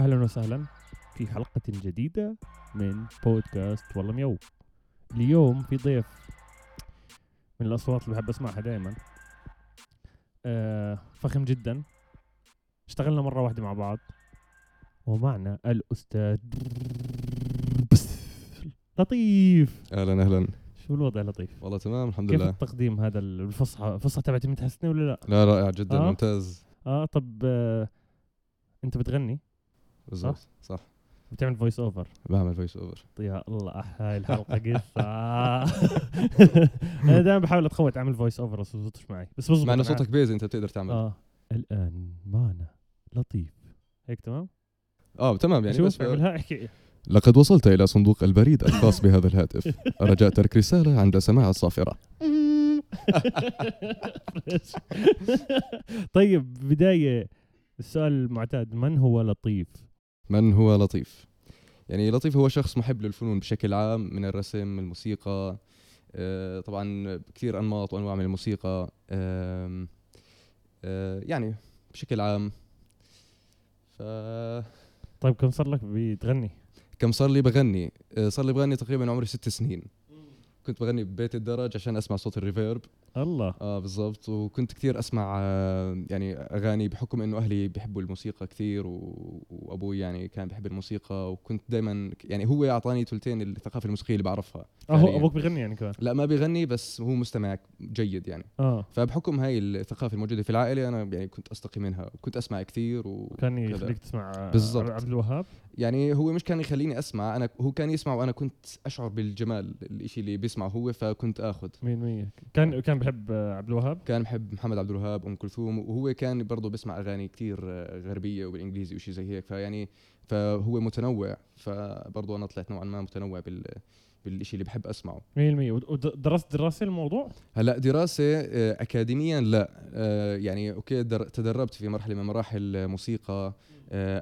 أهلا وسهلا في حلقة جديدة من بودكاست والله ميو اليوم في ضيف من الأصوات اللي بحب أسمعها دائما آه فخم جدا. اشتغلنا مرة واحدة مع بعض. ومعنا الأستاذ لطيف. أهلا أهلا. شو الوضع لطيف؟ والله تمام الحمد كيف لله. التقديم هذا الفصحى؟ الفصحى تبعتي متحسنة ولا لا؟ لا رائع جدا آه. ممتاز. آه طب آه أنت بتغني؟ بالضبط صح؟ بتعمل voice over بعمل voice over يا الله هاي الحلقة قصة. أنا دائما بحاول أتخوت أعمل voice over بس بزبطش معي. بس بزبط مع انه صوتك bass أنت بتقدر تعمل. آه. الآن معنا لطيف. هيك تمام؟ آه تمام يعني بس اعملها احكي. لقد وصلت إلى صندوق البريد الخاص بهذا الهاتف. رجاء ترك رساله عند سماع الصافرة. طيب بداية السؤال المعتاد من هو لطيف؟ من هو لطيف. يعني لطيف هو شخص محب للفنون بشكل عام من الرسم الموسيقى آه طبعا كثير أنماط وأنواع من الموسيقى آم، آه يعني بشكل عام. ف طيب كم صار لك بتغني؟ كم صار لي بغني؟ آه، صار لي بغني تقريبا عمري ست سنين. كنت بغني ببيت الدرج عشان أسمع صوت الريفيرب الله. آه بالضبط. وكنت كثير أسمع آه يعني أغاني بحكم إنه أهلي بيحبوا الموسيقى كثير و... وأبوي يعني كان بيحب الموسيقى وكنت دائما يعني هو أعطاني ثلثين الثقافة الموسيقية اللي بعرفها. أه هو فعلياً. أبوك بغني يعني كمان؟ لا ما بيغني بس هو مستمع جيد يعني. أه. فبحكم هاي الثقافة الموجودة في العائلة أنا يعني كنت أستقي منها وكنت أسمع كثير و... كان كذا. يخليك تسمع بالضبط. عبد الوهاب؟ يعني هو مش كان يخليني أسمع أنا هو كان يسمع وأنا كنت أشعر بالجمال الشيء اللي بيسمعه هو فكنت آخذ. مين مية. كان كان بحب عبد الوهاب؟ كان بحب محمد عبد الوهاب أم كلثوم وهو كان برضه بيسمع أغاني كتير آه، غربية وبالإنجليزي وشيء زي هيك. فيعني فهو متنوع فبرضه أنا طلعت نوعا ما متنوع بال بالشيء اللي بحب أسمعه. 100% ودرست دراسة الموضوع؟ هلأ دراسة آه، اكاديميا لا. آه، يعني okay در- تدربت في مرحلة من مراحل الموسيقى آه،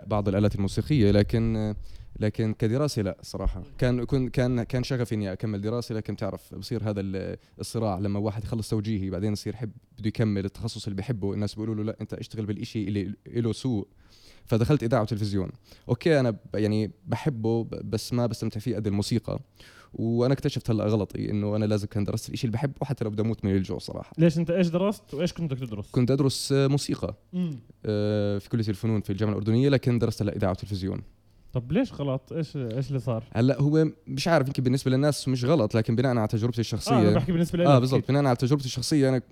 بعض الآلات الموسيقية لكن آه، لكن كدراسة لا صراحة. كان كان كان شغفي إني أكمل دراسة لكن بتعرف بصير هذا ال- الصراع لما واحد يخلص توجيهي بعدين يصير يحب بده يكمل التخصص اللي بحبه الناس بيقولوا له لا أنت اشتغل بالإشي اللي له سوق فدخلت إذاعة وتلفزيون. okay أنا يعني بحبه بس ما بستمتع فيه قد الموسيقى. وأنا اكتشفت هلأ غلطي إنه أنا لازم كان درست الشيء اللي بحبه حتى لو بدي أموت من الجوع صراحة. ليش أنت إيش درست وإيش كنت بدك تدرس؟ كنت أدرس موسيقى. مم. آه، في كلية الفنون في الجامعة الأردنية لكن درست هلأ إذاعة وتلفزيون. طب ليش غلط؟ إيش إيش اللي صار؟ هلأ هو مش عارف يمكن بالنسبة للناس مش غلط لكن بناء على تجربتي الشخصية. آه أنا بحكي بالنسبة لي آه بالضبط. بناء على تجربتي الشخصية أنا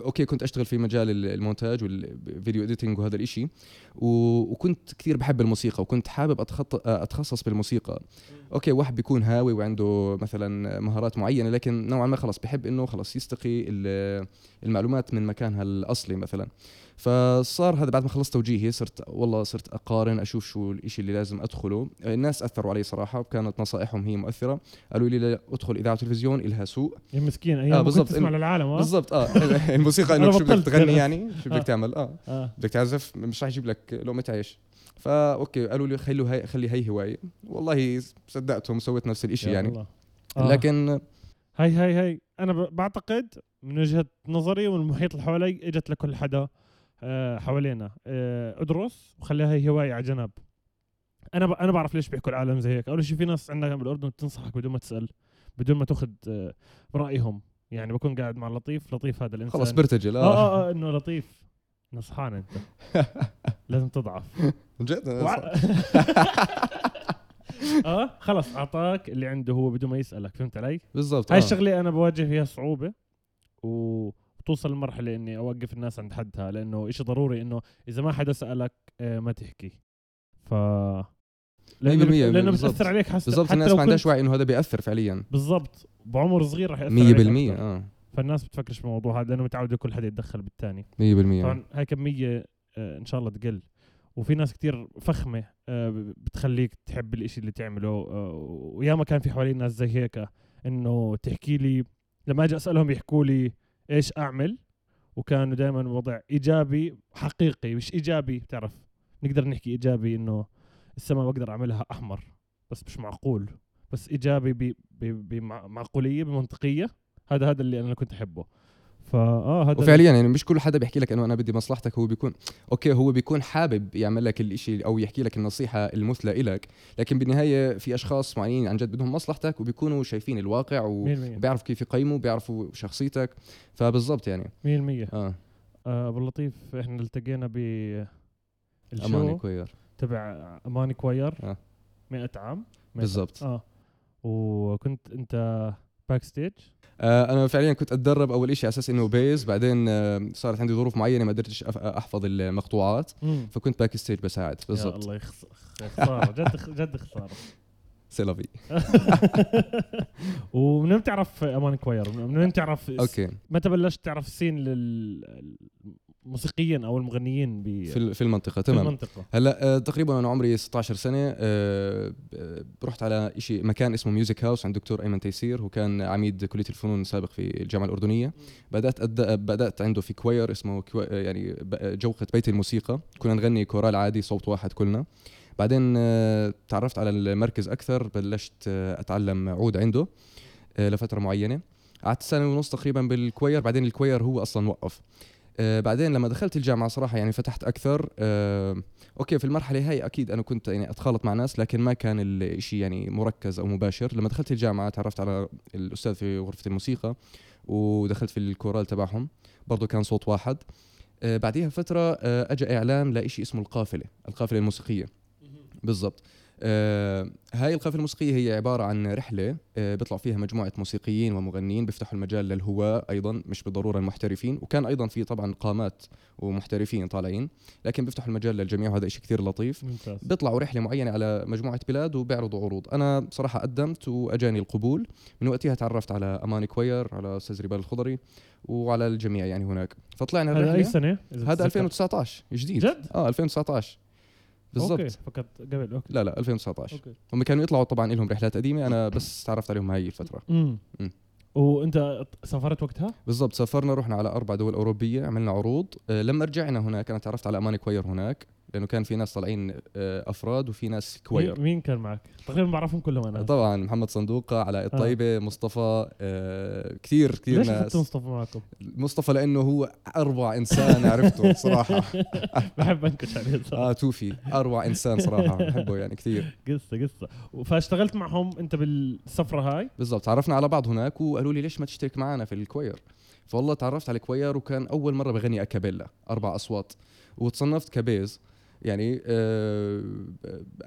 okay كنت أشتغل في مجال ال- المونتاج وال video editing وهذا الإشي و- وكنت كثير بحب الموسيقى وكنت حابب أتخط... آه، أتخصص بالموسيقى. okay واحد بيكون هاوي وعنده مثلا مهارات معينة لكن نوعا ما خلص بحب إنه خلص يستقي ال- المعلومات من مكانها الأصلي مثلا. فصار هذا بعد ما خلصت توجيهي صرت والله صرت أقارن أشوف شو الإشي اللي لازم أدخله. الناس أثروا علي صراحة وكانت نصائحهم هي مؤثرة. قالوا لي لا أدخل إذاعة وتلفزيون إلها سوق يا مسكين أيام آه، آه بالضبط. تسمع للعالم آه؟ بالضبط. آه الموسيقى إنه شو بدك تغني. يعني؟ شو آه. بدك تعمل؟ آه. آه. بدك تعزف؟ مش راح يجيب لك لقمة عيش. فا okay قالوا لي خلوا هي خلي هي هواية. والله صدقتهم وسويت نفس الشيء يعني. الله. آه. لكن هاي هاي هاي أنا بعتقد من وجهة نظري والمحيط اللي حوالي إجت لكل حدا آه، حوالينا. آه، ادرس وخليها هي هواية على جنب. أنا. أنا بعرف ليش بيحكوا العالم زي هيك. أول شيء في ناس عندنا بالأردن بتنصحك بدون ما تسأل بدون ما تاخذ آه، رأيهم. يعني بكون قاعد مع لطيف لطيف هذا الإنسان. خلص برتجل آه. آه, آه إنه لطيف. نصحان أنت. لازم تضعف. جد؟ آه خلص أعطاك اللي عنده هو بدون ما يسألك. فهمت علي؟ بالضبط هاي آه. الشغلة أنا بواجه فيها صعوبة و- وتوصل لمرحلة إني أوقف الناس عند حدها لأنه إشي ضروري إنه إذا ما حدا سألك آه، ما تحكي. ف لأنه, 100% لأنه. بتأثر عليك حس... بالضبط الناس ما عندهاش وعي إنه هذا بيأثر فعليا. بالضبط. بعمر صغير رح ياثر 100% عليك أكثر. آه. فالناس بتفكرش بالموضوع هذا لأنه متعودة كل حدا يتدخل بالثاني 100% طبعا هاي كميه آه، إن شاء الله تقل. وفي ناس كتير فخمة آه، بتخليك تحب الإشي اللي تعمله وياما كان في حوالي ناس زي هيك إنه تحكي لي لما أجي أسألهم يحكوا لي. إيش أعمل؟ وكانوا دائما وضع إيجابي حقيقي مش إيجابي بتعرف نقدر نحكي إيجابي إنه السماء بقدر أعملها أحمر بس مش معقول. بس إيجابي بمعقوليه بمنطقية هذا هذا اللي أنا كنت أحبه. فاه هذا وفعليا يعني مش كل حدا بيحكي لك إنه أنا بدي مصلحتك هو بيكون أوكي هو بيكون حابب يعمل لك الإشي أو يحكي لك النصيحة المثلى إلك لكن بالنهاية في أشخاص معينين عن جد بدهم مصلحتك وبيكونوا شايفين الواقع 100% وبيعرفوا كيف يقيموا بيعرفوا شخصيتك فبالضبط يعني. 100% آه. آه، أبو اللطيف إحنا التقينا ب أماني choir تبع أماني choir آه. 100 عام. 100 بالضبط. آه. وكنت أنت backstage آه أنا فعليا كنت أتدرب أول شيء على أساس إنه bass بعدين آه صارت عندي ظروف معينة ما قدرتش أحفظ المقطوعات فكنت backstage بساعد. يا بالضبط. الله يخس... خسارة. جد جد خسارة. c'est la vie ومن وين بتعرف أمان choir؟ من وين تعرف okay متى بلشت تعرف ال scene لل- الموسيقيين أو المغنيين ب في ال- في المنطقة في تمام المنطقة هلأ آه، تقريبا أنا عمري 16 سنة آه، رحت على شيء مكان اسمه Music House عند الدكتور أيمن تيسير هو كان عميد كلية الفنون السابق في الجامعة الأردنية بدأت. بدأت عنده في choir اسمه. يعني جوقه بيت الموسيقى كنا نغني كورال عادي صوت واحد كلنا بعدين آه، تعرفت على المركز أكثر بلشت آه، أتعلم عود عنده آه، لفترة معينة. قعدت سنة ونص تقريبا بال choir بعدين ال choir هو أصلا وقف. بعدين لما دخلت الجامعة صراحة يعني فتحت أكثر okay في المرحلة هاي أكيد أنا كنت يعني أتخالط مع ناس لكن ما كان الشيء يعني مركز أو مباشر. لما دخلت الجامعة تعرفت على الأستاذ في غرفة الموسيقى ودخلت في الكورال تبعهم. برضه كان صوت واحد. بعديها فترة اجى اعلان لإشي اسمه القافلة القافلة الموسيقية. بالضبط. آه هاي القافله الموسيقية هي عبارة عن رحلة آه بيطلع فيها مجموعة موسيقيين ومغنيين بيفتحوا المجال للهواة أيضا مش بالضرورة المحترفين. وكان أيضا في طبعا قامات ومحترفين طالعين لكن بيفتحوا المجال للجميع وهذا شيء كثير لطيف. ممتاز. بيطلعوا رحلة معينة على مجموعة بلاد وبيعرضوا عروض. أنا بصراحه قدمت وأجاني القبول. من وقتها تعرفت على أماني choir على أستاذ ريبال الخضري وعلى الجميع يعني هناك. فطلعنا هذا أي سنة؟ هذا بتتذكر؟ 2019 جديد. جد؟ آه 2019 okay بالضبط. فكرت قبل okay. لا لا 2019 okay. هم كانوا يطلعوا طبعا لهم رحلات قديمة أنا بس تعرفت عليهم هاي الفترة. امم مم. وأنت سافرت وقتها؟ بالضبط سافرنا رحنا على أربع دول أوروبية عملنا عروض. آه، لما رجعنا هناك أنا تعرفت على أماني choir هناك. لأنه كان في ناس طالعين آه، أفراد وفي ناس choir. مين- كان معك؟ تقريبا بعرفهم كلهم أنا. طبعا محمد صندوقة علاء الطيبة مصطفى آه كثير كثير ليش ناس. مصطفى معكم؟ مصطفى لأنه هو أروع إنسان عرفته صراحة. بحب أنكش عليه صراحة. آه توفي. أروع إنسان صراحة بحبه يعني كثير قصة قصة. فاشتغلت معهم أنت بالسفرة هاي؟ بالضبط. تعرفنا على بعض هناك وقالوا لي ليش ما تشترك معنا في ال choir. فوالله تعرفت على ال choir وكان أول مرة بغني a cappella أربع أصوات. وتصنفت ك bass. يعني آه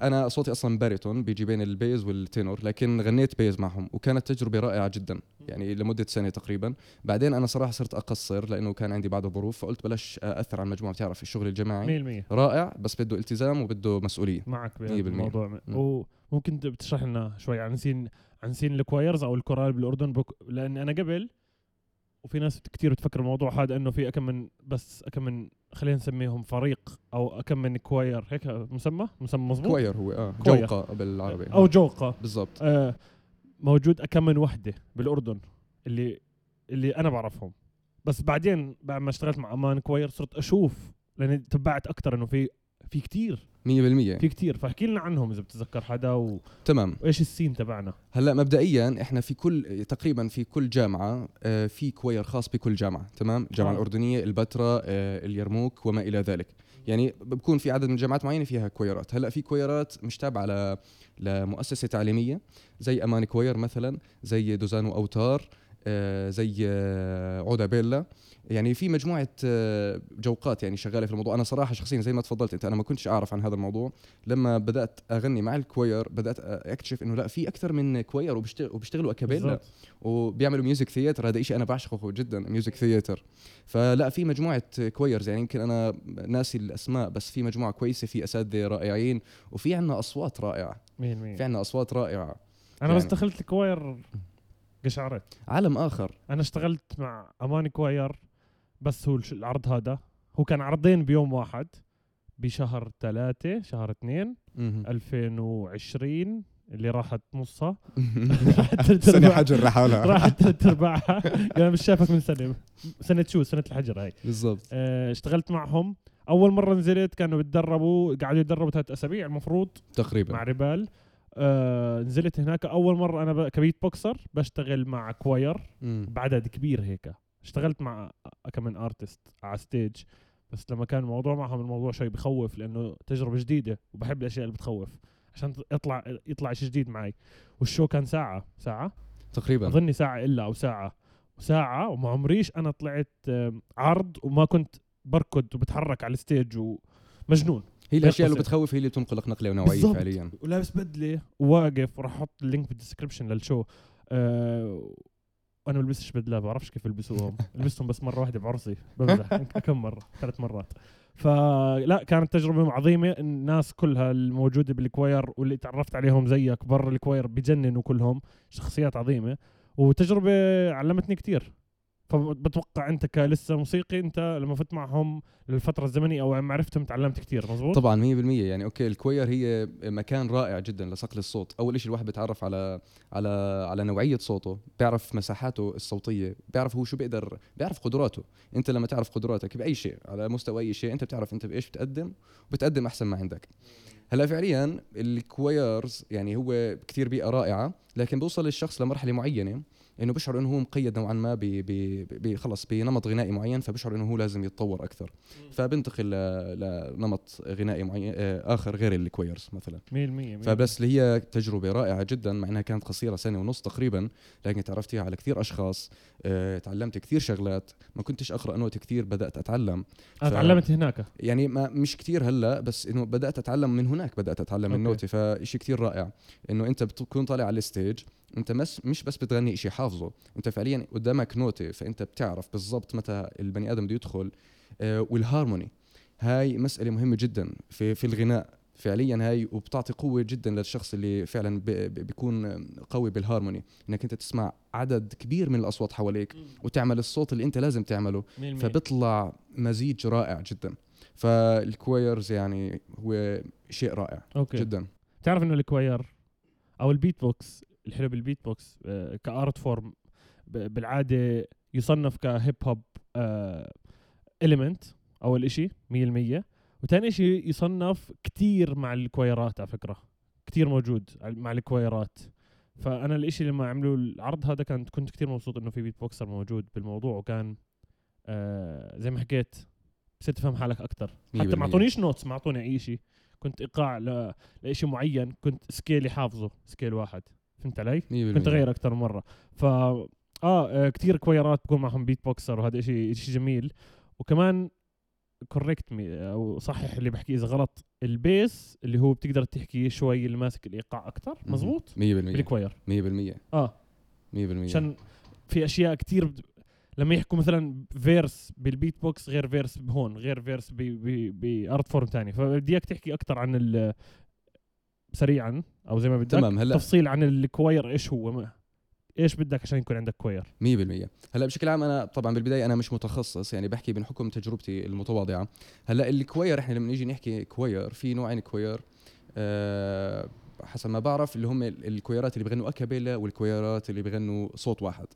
أنا صوتي أصلا baritone بيجي بين ال bass وال tenor لكن غنيت bass معهم وكانت تجربة رائعة جدا يعني لمدة سنة تقريبا. بعدين أنا صراحة صرت أقصر لأنه كان عندي بعض الظروف فقلت بلاش أثر على المجموعة بتعرف الشغل الجماعي. 100% رائع بس بده التزام وبده مسؤولية. معك. بالموضوع مم. وممكن بتشرح لنا شوي عن scene عن scene ال choirs أو الكورال بالأردن؟ بك... لأن أنا قبل وفي ناس كتير بتفكر الموضوع هذا إنه في أكم من بس أكم من خلينا نسميهم فريق أو اكم من choir هيك مسمى؟ مسمى مظبوط؟ choir هو آه. choir. جوقة بالعربي. أو جوقة. بالضبط. آه موجود اكم من وحدة بالأردن اللي اللي أنا بعرفهم. بس بعدين بعد ما اشتغلت مع أمان choir صرت أشوف لاني تبعت أكثر إنه في في كتير. 100% في كتير. فاحكي لنا عنهم إذا بتتذكر حدا و... تمام. وايش ال scene تبعنا؟ هلأ مبدئيا إحنا في كل تقريبا في كل جامعة آه، في choir خاص بكل جامعة تمام؟ الجامعة آه. الأردنية البتراء آه، اليرموك وما إلى ذلك. يعني بكون في عدد من الجامعات معينة فيها كويرات. هلأ في كويرات مش تابعه ل لمؤسسه تعليمية زي أمان choir مثلا زي دوزانو أوتار آه، زي عودا بيلا. يعني في مجموعة آه، جوقات يعني شغالة في الموضوع. أنا صراحة شخصيا زي ما تفضلت أنت أنا ما كنتش أعرف عن هذا الموضوع. لما بدأت أغني مع ال choir بدأت أكتشف إنه لا في أكثر من choir وبيشتغل وبيشتغلوا a cappella. وبيعملوا music theater هذا شيء أنا بعشقه جدا music theater فلا في مجموعة choirs يعني يمكن أنا ناسي الأسماء بس في مجموعة كويسة في أساتذة رائعين وفي عندنا أصوات رائعة. مين مين في عندنا أصوات رائعة. أنا بس يعني- دخلت ال choir قشعرت. عالم آخر. أنا اشتغلت مع أمان choir بس هو العرض هذا هو كان عرضين بيوم واحد بشهر ثلاثة شهر اثنين مهم. 2020 اللي راحت نصها. سنة حجر لحالها راحت ثلاث ارباعها أنا مش شايفك من سنة سنة شو؟ سنة الحجر هاي. بالضبط. آه، اشتغلت معهم. أول مرة نزلت كانوا بتدربوا قعدوا يتدربوا ثلاث أسابيع المفروض. مع تقريبا ريبال. آه نزلت هناك. أول مرة أنا ك beatboxer بشتغل مع choir. بعدد كبير هيك. اشتغلت مع كمان artist على stage بس لما كان الموضوع معهم الموضوع شوي بخوف لأنه تجربة جديدة وبحب الأشياء اللي بتخوف عشان يطلع يطلع شيء جديد معي. وال show كان ساعة ساعة؟ تقريبا. أظني ساعة إلا أو ساعة. وساعة وما عمريش أنا طلعت عرض وما كنت بركض وبتحرك على ال stage ومجنون. هي الأشياء اللي. بتخوف هي اللي بتنقلك نقلة نوعية. فعليا ولابس بدلة وواقف وراح أحط ال link بال description لل show. أه وأنا ما بلبسش بدله بعرفش كيف يلبسوهم؟ لبستهم بس مرة واحدة بعرسي بمزح. كم مرة؟ ثلاث مرات. فلا كانت تجربة عظيمة. الناس كلها الموجودة بال choir واللي تعرفت عليهم زيك برا ال choir بجننوا كلهم. شخصيات عظيمة. وتجربة علمتني كتير. فبتوقع انت كلسه موسيقي انت لما فت معهم للفتره الزمنيه أو لما عرفتهم تعلمت كتير مزبوط طبعا 100% يعني okay ال choir هي مكان رائع جدا لصقل الصوت. أول شيء الواحد بيتعرف على على على نوعية صوته بيعرف مساحاته الصوتية بيعرف هو شو بيقدر بيعرف قدراته. أنت لما تعرف قدراتك بأي شيء على مستوى أي شيء أنت بتعرف أنت بإيش بتقدم وبتقدم أحسن ما عندك. هلأ فعليا ال choirs يعني هو كثير بيئة رائعة لكن بيوصل الشخص لمرحلة معينة. إنه بيشعر إنه هو مقيد نوعا ما ب ب ب خلص بنمط غنائي معين فبيشعر إنه هو لازم يتطور أكثر. فبنتقل لنمط غنائي معين آه، آخر غير ال choirs مثلا. 100% فبس اللي هي تجربة رائعة جدا مع إنها كانت قصيرة سنة ونص تقريبا لكن تعرفت فيها على كثير أشخاص آه، تعلمت كثير شغلات ما كنتش أقرأ نوت كثير بدأت أتعلم. أنا ف- تعلمت هناك. يعني ما مش كتير هلأ بس إنه بدأت أتعلم من هناك بدأت أتعلم okay. النوتة فشيء كتير رائع إنه أنت بتكون طالع على ال stage انت مس مش بس بتغني شيء حافظه. انت فعليا قدامك نوتة فأنت بتعرف بالضبط متى البني آدم بده يدخل آه والهارموني. هاي مسألة مهمة جدا في في الغناء. فعليا هاي وبتعطي قوة جدا للشخص اللي فعلا بيكون قوي بالهارموني. إنك أنت تسمع عدد كبير من الأصوات حواليك وتعمل الصوت اللي أنت لازم تعمله. فبيطلع مزيج رائع جدا. فال choirs يعني هو شيء رائع okay. جدا. تعرف إنه ال choir أو البيت بوكس الحلو بالبيت بوكس آه، ك art form بالعادة يصنف ك hip hop element اول اشي 100% وثاني شيء يصنف كتير مع الكويرات على فكرة كتير موجود مع الكويرات فأنا الإشي لما عملوا العرض هذا كنت كنت كتير مبسوط إنه في beatboxer موجود بالموضوع وكان آه زي ما حكيت بصير تفهم حالك أكثر حتى ما. أعطونيش notes ما أعطوني أي شيء كنت إيقاع. لشيء معين كنت scale ي حافظه scale واحد فهمت علي؟ 100% كنت أغير أكثر من مرة. ف آه آه، كثير كويرات بكون معهم beatboxer وهذا شيء شيء جميل. وكمان correct me أو صحح اللي بحكيه إذا غلط ال bass اللي هو بتقدر تحكي شوي اللي ماسك الإيقاع أكثر مزبوط 100% بال choir 100% آه. 100% عشان في أشياء كتير بد... لما يحكوا مثلا verse بال beatbox غير verse بهون غير verse ب art form تاني. فبدي إياك تحكي أكثر عن ال سريعا أو زي ما بدك تمام، هلا- تفصيل عن ال choir إيش هو. إيش بدك عشان يكون عندك choir؟ 100% هلأ بشكل عام أنا طبعا بالبداية أنا مش متخصص يعني بحكي من حكم تجربتي المتواضعة. هلأ ال choir إحنا لما نيجي نحكي choir في نوعين choir أه حسب ما بعرف اللي هم ال- الكويرات اللي بيغنوا a cappella والكويرات اللي بيغنوا صوت واحد.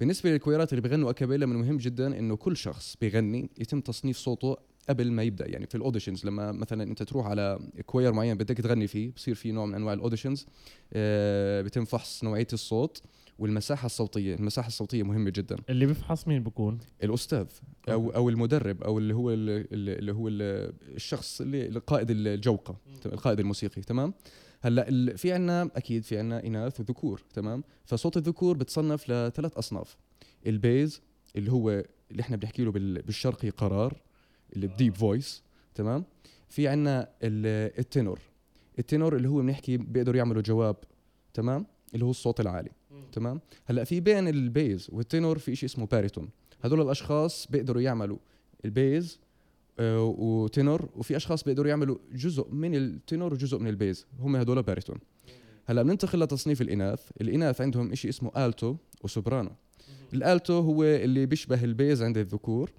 بالنسبة للكويرات اللي بيغنوا a cappella من المهم جدا إنه كل شخص بيغني يتم تصنيف صوته قبل ما يبدأ يعني في ال auditions لما مثلا أنت تروح على choir معين بدك تغني فيه بصير في نوع من أنواع ال auditions أه بيتم فحص نوعية الصوت والمساحة الصوتية. المساحة الصوتية مهمة جدا. اللي بيفحص مين بكون؟ الأستاذ أو. أو المدرب أو اللي هو اللي, هو ال- الشخص اللي قائد الجوقة القائد الموسيقي تمام؟ هلأ في عنا أكيد في عنا إناث وذكور تمام؟ فصوت الذكور بتصنف لثلاث أصناف. ال bass اللي هو اللي إحنا بنحكي له بال- بالشرقي قرار اللي ب deep voice تمام؟ في عنا ال- التنور. التنور اللي هو بنحكي بيقدروا يعملوا جواب تمام؟ اللي هو الصوت العالي تمام؟ هلأ في بين ال bass وال tenor في شيء اسمه baritone هذول الأشخاص بيقدروا يعملوا ال bass آه، وتنور وفي أشخاص بيقدروا يعملوا جزء من التنور وجزء من ال bass. هم هذول baritone هلأ بننتقل لتصنيف الإناث. الإناث عندهم شيء اسمه alto و soprano ال alto هو اللي بيشبه ال bass عند الذكور.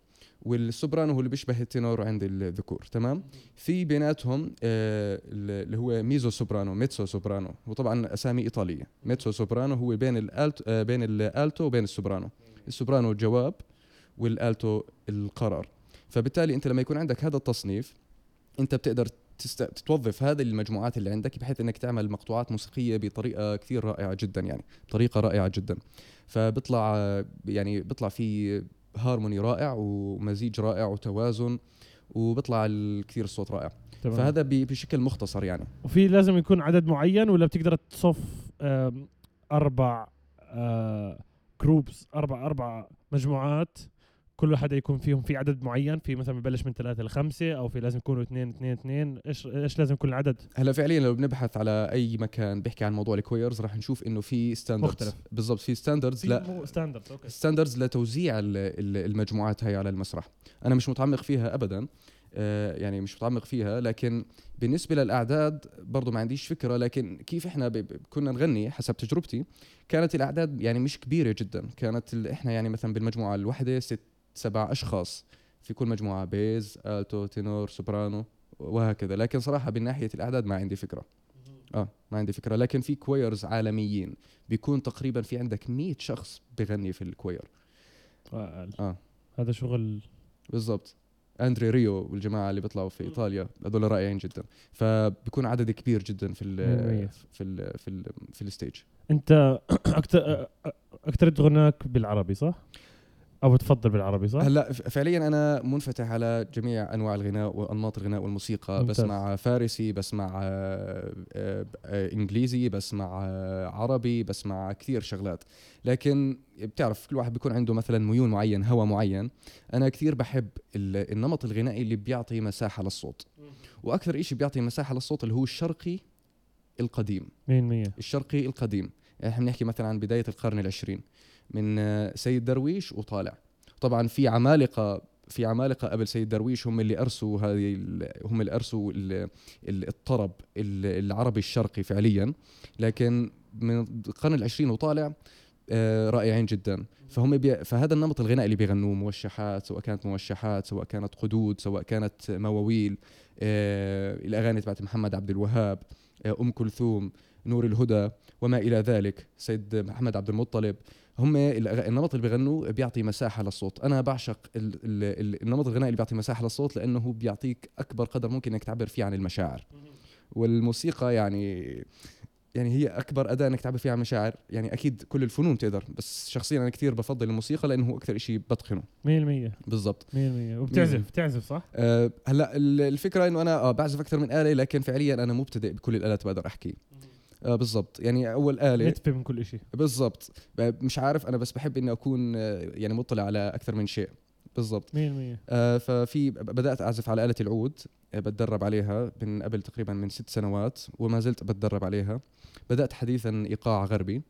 وال soprano هو اللي بيشبه التنور عند الذكور تمام؟ في بيناتهم آه، اللي هو mezzo soprano mezzo soprano وطبعا أسامي إيطالية. mezzo soprano هو بين ال alto آه، بين ال alto وبين ال soprano. ال soprano الجواب وال alto القرار. فبالتالي أنت لما يكون عندك هذا التصنيف أنت بتقدر. تتوظف هذه المجموعات اللي عندك بحيث إنك تعمل مقطوعات موسيقية بطريقة كثير رائعة جدا يعني طريقه رائعة جدا. فبيطلع يعني بيطلع في هارموني رائع ومزيج رائع وتوازن وبيطلع كثير الصوت رائع. تمام. فهذا بشكل مختصر يعني. وفي لازم يكون عدد معين ولا بتقدر تصف أربع groups أربع أربع مجموعات؟ كل واحد يكون فيهم في عدد معين في مثلا ببلش من ثلاثة لخمسة أو في لازم يكونوا اثنين اثنين اثنين. إيش إيش لازم يكون العدد؟ هلا فعليا لو بنبحث على أي مكان بيحكي عن موضوع ال choirs راح نشوف إنه في standards مختلف. بالضبط في standards لا مو standard okay. standards لتوزيع ال- ال- المجموعات هاي على المسرح. أنا مش متعمق فيها ابدا آه، يعني مش متعمق فيها لكن بالنسبة للأعداد برضو ما عنديش فكرة لكن كيف إحنا كنا نغني حسب تجربتي كانت الأعداد يعني مش كبيرة جدا. كانت إحنا يعني مثلا بالمجموعة الواحدة ست سبع أشخاص في كل مجموعة bass alto tenor soprano وهكذا. لكن صراحة من ناحية الأعداد ما عندي فكرة. آه ما عندي فكرة. لكن في choirs عالميين. بيكون تقريبا في عندك 100 شخص بغني في ال choir. آه. هذا شغل بالضبط. أندري ريو والجماعة اللي بيطلعوا في إيطاليا هذول رائعين جدا. فبيكون عدد كبير جدا في مية ال مية. في ال في ال في الستيج. أنت أكثر أكثر غناك بالعربي صح؟ أو بتفضل بالعربي صح؟ هلأ فعليا أنا منفتح على جميع أنواع الغناء وأنماط الغناء والموسيقى. ممتاز. بسمع فارسي بسمع آه، آه، آه، إنجليزي بسمع عربي بسمع كثير شغلات. لكن بتعرف كل واحد بيكون عنده مثلا ميول معين هوى معين. أنا كثير بحب ال- النمط الغنائي اللي بيعطي مساحة للصوت. وأكثر إشي بيعطي مساحة للصوت اللي هو الشرقي القديم. 100% الشرقي القديم. إحنا بنحكي مثلا عن بداية القرن العشرين من آه، سيد درويش وطالع. طبعا في عمالقة في عمالقة قبل سيد درويش هم اللي أرسوا هذه هم اللي أرسوا ال- ال- الطرب ال- العربي الشرقي فعليا. لكن من القرن العشرين وطالع آه، رائعين جدا. فهم بي فهذا النمط الغنائي اللي بيغنوه موشحات سواء كانت موشحات سواء كانت قدود سواء كانت مواويل آه، الأغاني تبعت محمد عبد الوهاب آه، أم كلثوم. نور الهدى وما إلى ذلك. سيد محمد عبد المطلب هم النمط اللي بيغنوا بيعطي مساحة للصوت. أنا بعشق ال ال ال النمط الغنائي اللي بيعطي مساحة للصوت لأنه بيعطيك أكبر قدر ممكن إنك تعبر فيه عن المشاعر. والموسيقى يعني يعني هي أكبر أداة إنك تعبر فيها عن المشاعر. يعني أكيد كل الفنون تقدر بس شخصيا أنا كثير بفضل الموسيقى لأنه هو أكثر شيء بتقنه. 100% 100% بالضبط. وبتعزف بتعزف صح؟ أه هلأ ال- الفكرة إنه أنا آه بعزف أكثر من آلة لكن فعليا أنا مبتدئ بكل الآلات بقدر أحكي. آه بالضبط. يعني أول اله نتفه من كل شيء بالضبط. مش عارف أنا بس بحب إني أكون آه، يعني مطلع على أكثر من شيء. بالضبط. 100% آه ففي بدأت أعزف على آلة العود آه، بتدرب عليها من قبل تقريبا من ست سنوات وما زلت بتدرب عليها. بدأت حديثا إيقاع غربي.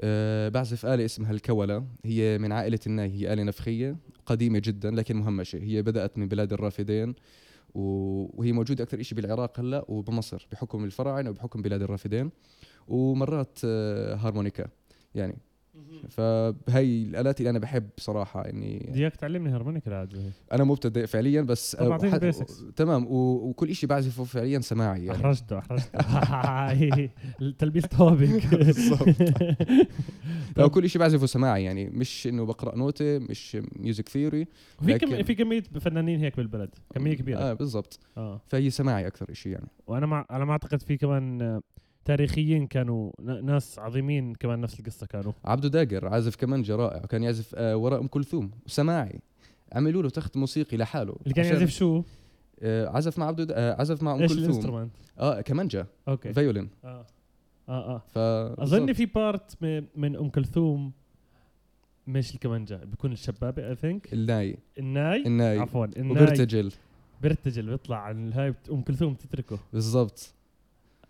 أه بعزف آلة اسمها الكولة هي من عائلة الناي هي آلة نفخية قديمة جدا لكن مهمشة. هي بدأت من بلاد الرافدين. وهي موجودة أكثر شيء بالعراق هلأ وبمصر بحكم الفراعنة وبحكم بلاد الرافدين. ومرات آه، هارمونيكا. يعني فهي الآلات اللي أنا بحب صراحة إني بدي اياك تعلمني هارمونيكا العاد أنا مبتدئ فعليا بس طب أعطيني. تمام و- وكل شيء بعزفه فعليا سماعي يعني. أحرجته أحرجته. التلبيس توبك بالضبط. لو كل شيء بعزفه سماعي يعني. مش إنه بقرأ نوتة مش music theory في كم في كمية فنانين هيك بالبلد كمية كبيرة. آه بالضبط. آه. فهي سماعي أكثر شيء يعني. وأنا مع على ما أعتقد في كمان آه، تاريخيين كانوا ناس عظيمين كمان نفس القصة كانوا. عبدو داقر عازف كمانجا رائع كان يعزف آه وراء أم كلثوم وسماعي عملوا له تخت موسيقي لحاله. اللي كان يعزف شو؟ آه عزف مع عبدو آه عزف مع أم إيش كلثوم؟ آه كمانجا okay. violin. آه. آه آه. ف أظن في part من أم كلثوم مش الكمانجا بيكون الشبابه I think الناي. الناي؟ الناي. عفوا الناي. وبرتجل. بيرتجل بيطلع عن الهاي أم كلثوم تتركه. بالضبط.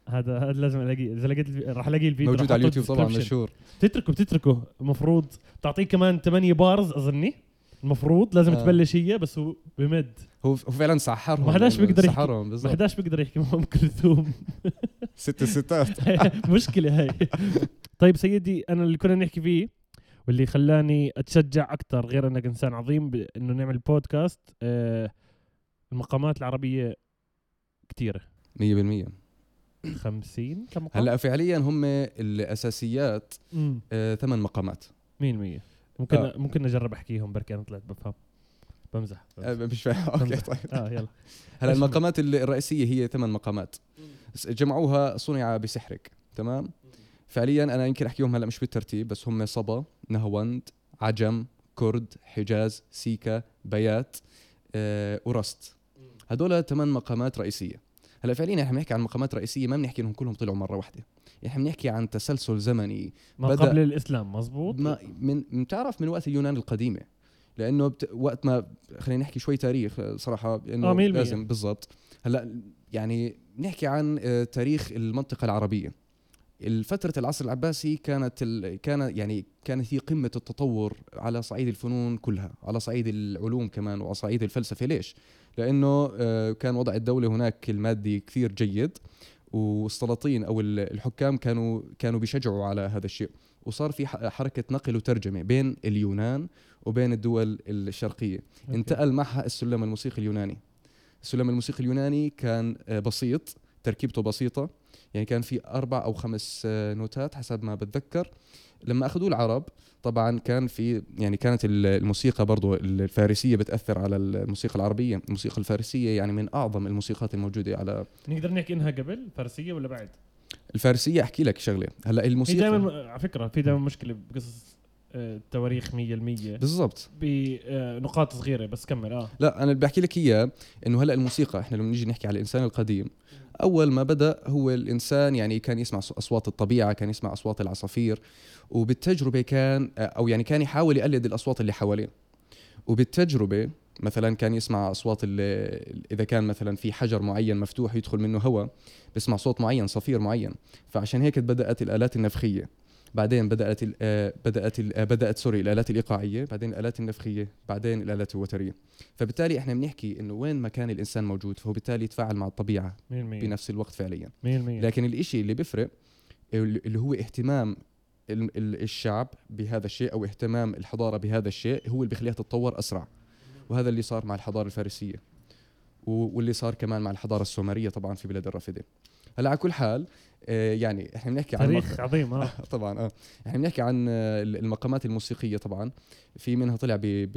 هذا هذا لازم الاقيه إذا لقيت راح ألاقي الفيديو موجود على اليوتيوب طبعا. مشهور. بتتركه بتتركه. المفروض تعطيه كمان 8 bars أظني. المفروض لازم آه. تبلش هي بس هو بمد. هو هو فعلا سحرهم ما حداش بيقدر يحكي. ما حداش بيقدر يحكي ام كلثوم. ست ستات مشكلة هاي. طيب سيدي أنا اللي كنا نحكي فيه واللي خلاني أتشجع أكثر غير أنك إنسان عظيم إنه نعمل بودكاست آه المقامات العربية كثيره 100% 50 كم مقام؟ هلأ فعليا هم الأساسيات آه ثمان مقامات. 100% ممكن آه. ممكن اجرب أحكيهم بركي أنا طلعت بفهم. بمزح. آه مش فاهم أوكي طيب. آه يلا. هلأ؟ المقامات ال- الرئيسية هي ثمان مقامات. جمعوها صنع بسحرك تمام؟ فعليا أنا يمكن أحكيهم هلأ مش بالترتيب بس هم صبا نهوند عجم كرد حجاز سيكا بيات آه ورست هدول ثمان مقامات رئيسية. هلا فعليا إحنا بنحكي عن مقامات رئيسية ما بنحكي إنهم كلهم طلعوا مرة واحدة. إحنا بنحكي عن تسلسل زمني. ما بدأ- قبل الإسلام مزبوط ما من بتعرف من وقت اليونان القديمة. لأنه بت... وقت ما خلينا نحكي شوي تاريخ آه، صراحة إنه آه،. لازم بالضبط. هلأ يعني نحكي عن آه، تاريخ المنطقة العربية. الفترة العصر العباسي كانت ال... كان يعني كانت هي قمة التطور على صعيد الفنون كلها، على صعيد العلوم كمان وعلى صعيد الفلسفة، ليش؟ لأنه آه، كان وضع الدولة هناك المادي كثير جيد والسلاطين ال- الحكام كانوا كانوا بيشجعوا على هذا الشيء، وصار في ح- حركة نقل وترجمة بين اليونان وبين الدول الشرقية، أوكي. انتقل معها السلم الموسيقي اليوناني. السلم الموسيقي اليوناني كان آه، بسيط تركيبته بسيطة يعني كان في أربع أو خمس آه، نوتات حسب ما بتذكر. لما أخذوه العرب طبعا كان في يعني كانت ال- الموسيقى برضو الفارسية بتأثر على الموسيقى العربية. الموسيقى الفارسية يعني من أعظم الموسيقات الموجودة على نقدر نحكي إنها قبل فارسية ولا بعد؟ الفارسية؟ أحكي لك شغلة. هلأ في الموسيقى دائما على فكرة في دائما مشكلة بقصص آه، التواريخ 100% بالضبط. بنقاط صغيرة بس كمل آه. لا أنا اللي بحكي لك إياه إنه هلأ الموسيقى إحنا لما نيجي نحكي على الإنسان القديم أول ما بدأ هو الإنسان يعني كان يسمع أصوات الطبيعة كان يسمع أصوات العصافير وبالتجربة كان أو يعني كان يحاول يقلد الأصوات اللي حواليه. وبالتجربة مثلا كان يسمع أصوات إذا كان مثلا في حجر معين مفتوح يدخل منه هواء بسمع صوت معين صفير معين. فعشان هيك بدأت الآلات النفخية. بعدين بدأت ال- آه، بدأت ال- آه، بدأت سوري الآلات الإيقاعية بعدين الآلات النفخية بعدين الآلات الوترية. فبالتالي إحنا بنحكي إنه وين ما كان الإنسان موجود فهو بالتالي يتفاعل مع الطبيعة 100% بنفس الوقت فعليا. 100% لكن الإشي اللي بيفرق اللي هو اهتمام ال- ال- الشعب بهذا الشيء أو اهتمام الحضارة بهذا الشيء هو اللي بيخليها تتطور أسرع. وهذا اللي صار مع الحضارة الفارسية. واللي صار كمان مع الحضارة السومرية طبعا في بلاد الرافده هلأ على كل حال يعني إحنا بنحكي عن تاريخ عظيم آه. طبعا آه. إحنا بنحكي عن آه، المقامات الموسيقية طبعا. في منها طلع ب ب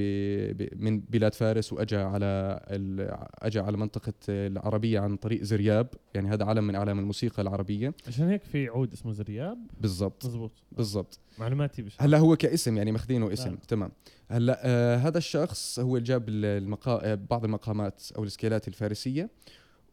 ب من بلاد فارس واجى على ال- اجى على منطقة العربية عن طريق زرياب. يعني هذا علم من أعلام الموسيقى العربية. عشان هيك في عود اسمه زرياب؟ بالضبط. مزبوط بالضبط. معلوماتي مش هلا هو كاسم يعني ماخذينه اسم. نعم. تمام. هلا آه هذا الشخص هو اللي جاب ال- المقا... آه، بعض المقامات أو ال scale ات الفارسية.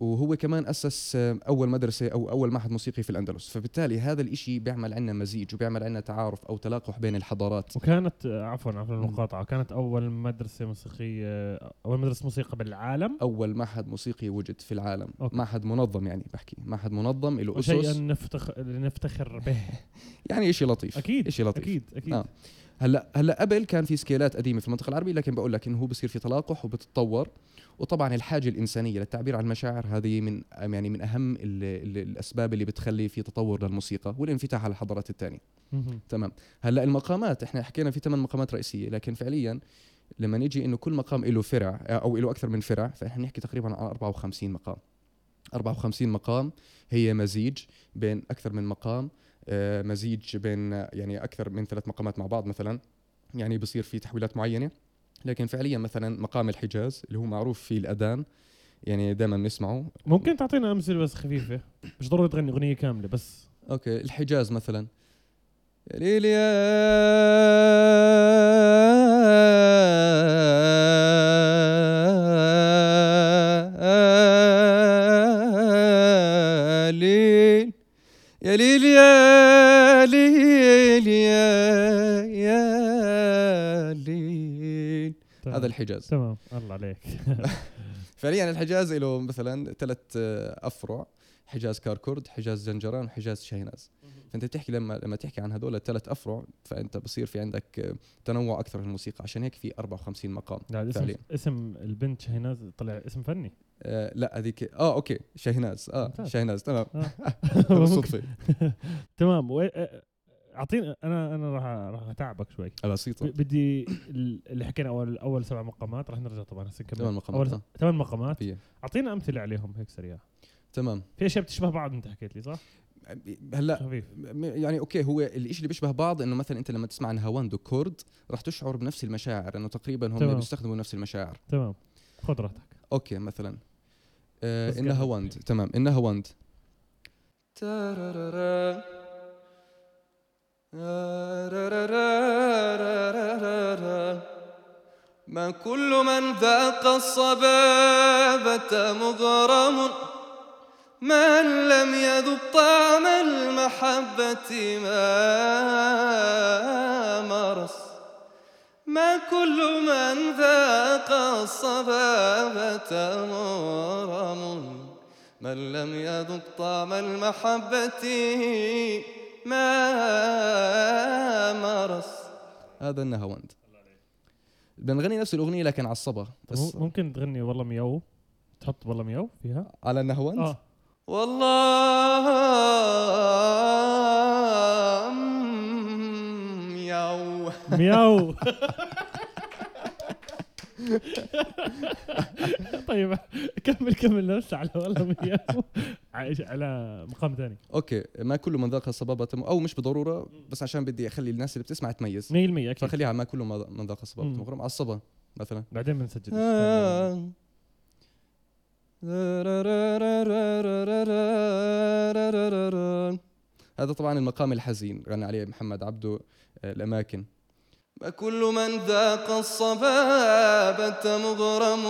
وهو كمان أسس آه، أول مدرسة أو أول معهد موسيقي في الأندلس. فبالتالي هذا الإشي بيعمل عنا مزيج وبيعمل عنا تعارف أو تلاقح بين الحضارات. وكانت آه، عفوا عفوا المقاطعة. كانت أول مدرسة موسيقية أول مدرسة موسيقى بالعالم؟ أول معهد موسيقي وجد في العالم. okay. معهد منظم يعني بحكي. معهد منظم له وشيئا اسس نفتخر نفتخر به. يعني إشي لطيف. أكيد إشي لطيف. أكيد أكيد. آه. هلأ هلأ قبل كان في سكيلات قديمة في المنطقة العربية لكن بقول لك انه هو بصير في تلاقح وبتتطور. وطبعا الحاجة الإنسانية للتعبير عن المشاعر هذه من يعني من أهم ال ال الأسباب اللي بتخلي في تطور للموسيقى والانفتاح على الحضارات الثانية. تمام. هلأ المقامات إحنا حكينا في ثمان مقامات رئيسية لكن فعليا لما نيجي إنه كل مقام له فرع أو له أكثر من فرع فإحنا نحكي تقريبا عن 54 مقام. 54 مقام هي مزيج بين أكثر من مقام آه، مزيج بين يعني أكثر من ثلاث مقامات مع بعض مثلا. يعني بصير في تحويلات معينة. لكن فعليا مثلا مقام الحجاز اللي هو معروف في الأذان يعني دائما بنسمعه. ممكن تعطينا أمثلة بس خفيفة؟ مش ضروري تغني أغنية كاملة بس. أوكي الحجاز مثلا. الحجاز. تمام الله عليك. فعليا الحجاز له مثلا ثلاث أفرع. حجاز كاركورد حجاز زنجران وحجاز شاهناز فأنت بتحكي لما لما تحكي عن هذول الثلاث أفرع فأنت بصير في عندك آه، تنوع أكثر في الموسيقى. عشان هيك في 54 مقام لا فعليا. اسم البنت شهناز طلع اسم فني. آه لا هذيك آه okay شاهناز آه ممتاز. شاهناز تمام. آه. بالصدفة. تمام. اعطينا أنا أنا راح راح أتعبك شوي. بسيطه بدي ال- اللي حكينا أول أول سبع مقامات راح نرجع طبعا هسه نكمل. ثمان مقامات، أول آه. ثمان مقامات. أعطينا أمثلة عليهم هيك سريع تمام. في أشياء بتشبه بعض أنت حكيت لي صح؟ هلأ خفيف. يعني okay هو الشيء اللي بيشبه بعض إنه مثلا أنت لما تسمع عن نهاوند وكورد راح تشعر بنفس المشاعر إنه تقريبا هم تمام. بيستخدموا نفس المشاعر. تمام. خذ راحتك. okay مثلا. آه نهاوند. تمام نهاوند ما كل من ذاق الصبابة مغرم. من لم يذق طعم المحبة ما مرس. ما كل من ذاق الصبابة مغرم. من لم يذق طعم المحبة ما مرس. هذا النهاوند بنغني نفس الأغنية لكن على الصبا بس ممكن تغني والله مياو؟ تحط والله مياو فيها؟ على النهاوند آه. والله مياو. مياو. طيب كمل كمل نفس على والله على مقام ثاني. أوكي ما كل من ذاق الصبابة أو مش بالضرورة بس عشان بدي أخلي الناس اللي بتسمع تميز. 100% أكيد. فخليها ما كل من ذاق الصبابة مم. مغرم على الصبا مثلا. بعدين بنسجل. آه. هذا طبعا المقام الحزين غنى عليه محمد عبده آه، الأماكن ما كل من ذاق الصبابة مغرم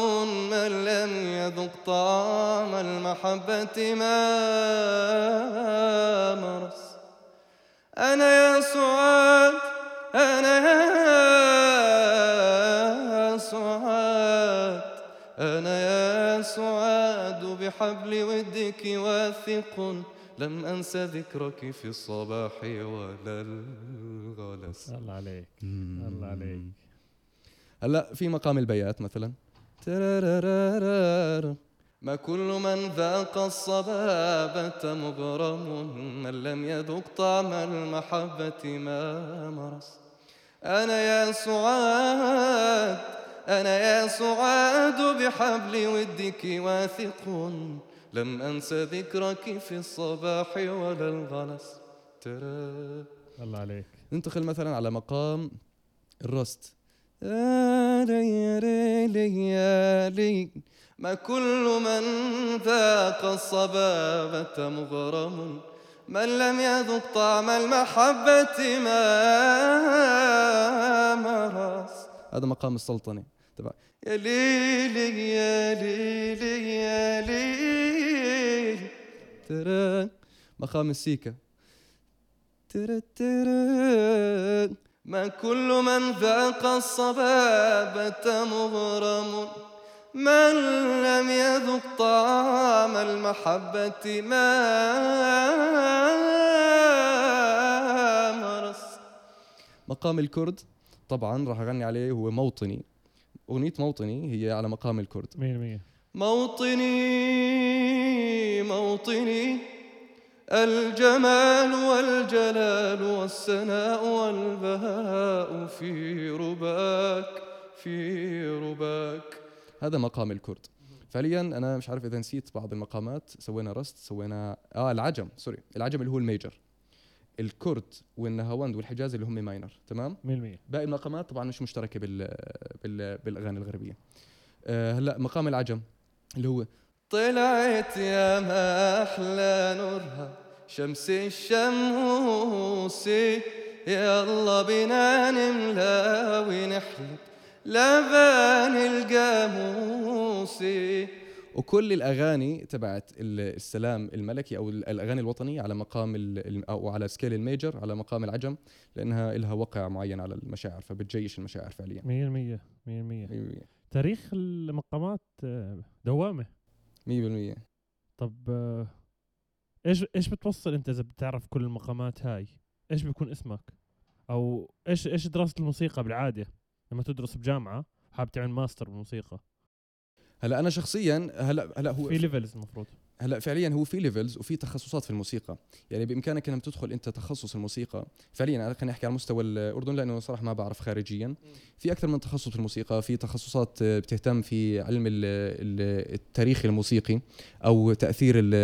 من لم يذق طعم المحبة ما مرس. أنا يا سعاد أنا يا سعاد أنا يا سعاد بحبل ودك واثق لم أنس ذكرك في الصباح ولا الغلس. الله عليك. الله عليك. هلا في مقام البيات مثلا. ما كل من ذاق الصبابة مغرم من لم يذق طعم المحبة ما مرس. أنا يا سعاد أنا يا سعاد بحبل ودك واثق. لم أنس ذكرك في الصباح ولا الغلس ترى. الله عليك. ننتقل مثلا على مقام الرست. يا لي يا لي يا لي. ما كل من ذاق الصبابة مغرم. من لم يذق طعم المحبة ما مرس هذا مقام السلطنة. تبع يا ليلي يا ليلي يا ليلي مقام ترى ما كل من ذاق الصبابة مغرم من لم يذق طعم المحبة ما مرس. مقام الكرد طبعا راح أغني عليه هو موطني. أغنية موطني هي على مقام الكرد. 100% موطني موطني الجمال والجلال والسناء والبهاء في رباك في رباك. هذا مقام الكرد. فعليا أنا مش عارف إذا نسيت بعض المقامات. سوينا رست سوينا آه العجم sorry. العجم اللي هو ال major. الكرد والنهاوند والحجاز اللي هم minor تمام؟ 100% باقي المقامات طبعا مش مشتركة بال, بال بالأغاني الغربية. أه هلأ مقام العجم اللي هو طلعت يا ما أحلى نورها. شمس الشموس يلا بينا نملا ونحلب لبن الجاموس وكل الأغاني تبعت ال- السلام الملكي أو ال- الأغاني الوطنية على مقام أو على scale ال major على مقام العجم لأنها لها وقع معين على المشاعر فبتجيش المشاعر فعليا. 100% 100% تاريخ المقامات آه، دوامة. 100% طب آه، إيش إيش بتوصل أنت إذا بتعرف كل المقامات هاي؟ إيش بيكون اسمك؟ أو إيش إيش دراسة الموسيقى بالعادة؟ لما تدرس بجامعة حابب تعمل ماستر بالموسيقى. هلا أنا شخصيا هلا هلا هو في levels المفروض هلا فعليا هو في levels وفي تخصصات في الموسيقى. يعني بإمكانك لما تدخل أنت تخصص الموسيقى. فعليا أنا خليني أحكي على مستوى الأردن لأنه صراحة ما بعرف خارجيا. في أكثر من تخصص في الموسيقى. في تخصصات بتهتم في علم ال- ال- التاريخ الموسيقي أو تأثير ال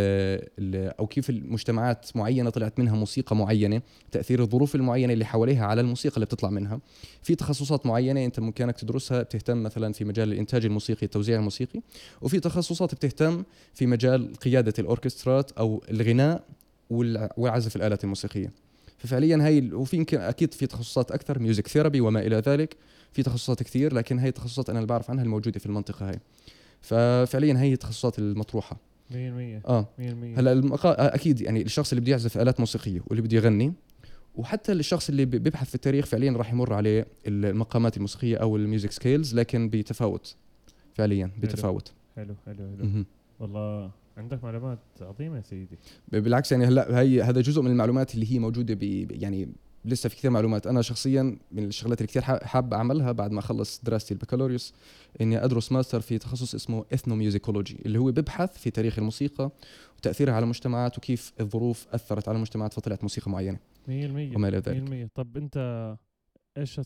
ال أو كيف المجتمعات معينة طلعت منها موسيقى معينة. تأثير الظروف المعينة اللي حواليها على الموسيقى اللي بتطلع منها. في تخصصات معينة أنت بإمكانك تدرسها بتهتم مثلا في مجال الإنتاج الموسيقي التوزيع الموسيقي. وفي تخصصات بتهتم في مجال قيادة الأوركسترات أو الغناء والع- وعزف الآلات الموسيقية. ففعليا هي ال- وفي يمكن أكيد في تخصصات أكثر music therapy وما إلى ذلك. في تخصصات كثير لكن هي التخصصات أنا اللي بعرف عنها الموجودة في المنطقة هاي. ففعليا هي التخصصات المطروحة. 100% 100% آه. هلأ المقا... أكيد يعني الشخص اللي بده يعزف آلات موسيقية واللي بده يغني وحتى الشخص اللي بي- بيبحث في التاريخ فعليا راح يمر عليه المقامات الموسيقية أو ال music scales لكن بتفاوت. فعليا بتفاوت. حلو حلو حلو. مهم. والله عندك معلومات عظيمة يا سيدي. بالعكس يعني هلا هي هذا جزء من المعلومات اللي هي موجودة ب يعني لسه في كثير معلومات. أنا شخصيا من الشغلات اللي كثير حاب أعملها بعد ما أخلص دراستي البكالوريوس إني أدرس ماستر في تخصص اسمه ethnomusicology اللي هو ببحث في تاريخ الموسيقى وتأثيرها على المجتمعات وكيف الظروف أثرت على المجتمعات فطلعت موسيقى معينة. 100% وما إلى ذلك. 100% طب أنت إيش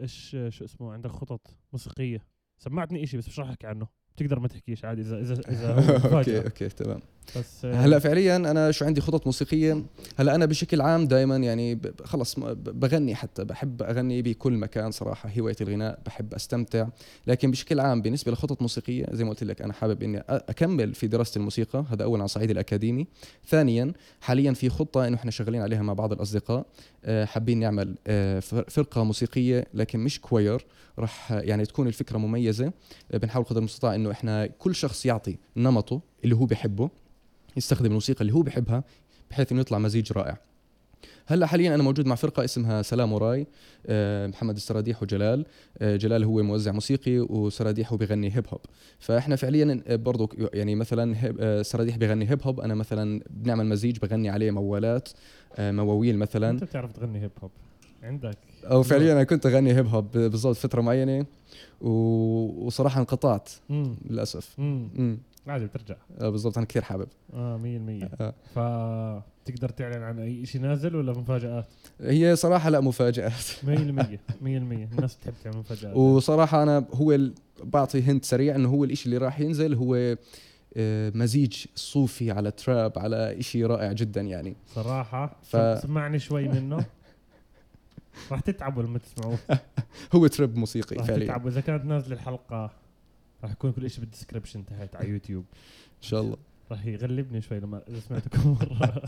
إيش شو اسمه عندك خطط موسيقية؟ سمعتني إشي بس مش راح أحكي عنه. بتقدر ما تحكيش عادي اذا اذا إذا okay. okay تمام بس هلا فعليا أنا شو عندي خطط موسيقية. هلا أنا بشكل عام دائما يعني خلص بغني حتى بحب أغني بكل مكان صراحة هواية الغناء بحب أستمتع. لكن بشكل عام بالنسبة لخطط موسيقية زي ما قلت لك أنا حابب إني أكمل في دراسه الموسيقى هذا اولا على الصعيد الأكاديمي. ثانيا حاليا في خطة إنه إحنا شغالين عليها مع بعض الأصدقاء. آه، حابين نعمل آه، فر- فرقة موسيقية لكن مش كوير راح يعني تكون الفكرة مميزة. آه، بنحاول قدر المستطاع إنه إحنا كل شخص يعطي نمطه اللي هو بيحبه. يستخدم الموسيقى اللي هو بحبها بحيث إنه يطلع مزيج رائع. هلأ حاليا أنا موجود مع فرقة اسمها سلام وراي آه، محمد السراديح وجلال. آه، جلال هو موزع موسيقي وسراديح هو بيغني هيب هوب فإحنا فعليا برضو يعني مثلا آه، سراديح بيغني هيب هوب أنا مثلا بنعمل مزيج بغني عليه موالات مواويل مثلا. أنت بتعرف تغني هيب هوب عندك. أو فعليا أنا كنت أغني هيب هوب بالضبط فترة معينة و- وصراحة انقطعت للأسف. امم امم عادي بترجع آه، بالضبط أنا كثير حابب. آه 100% آه. فتقدر تعلن عن أي شيء نازل ولا مفاجآت؟ 100% هي صراحة لا مفاجآت. 100% الناس بتحب تعمل مفاجآت. وصراحة أنا هو ال- بعطي هنت سريع إنه هو الإشي اللي راح ينزل هو آه، مزيج صوفي على تراب على إشي رائع جدا يعني. صراحة. ف-. سمعني شوي منه. راح تتعبوا لما تسمعوه. هو تراب موسيقي راح فعليا. تتعبوا إذا كانت نازلة الحلقة. راح يكون كل شيء بالدسكربشن تحت على يوتيوب. إن شاء الله. راح يغلبني شوي لما إذا سمعتكم مرة.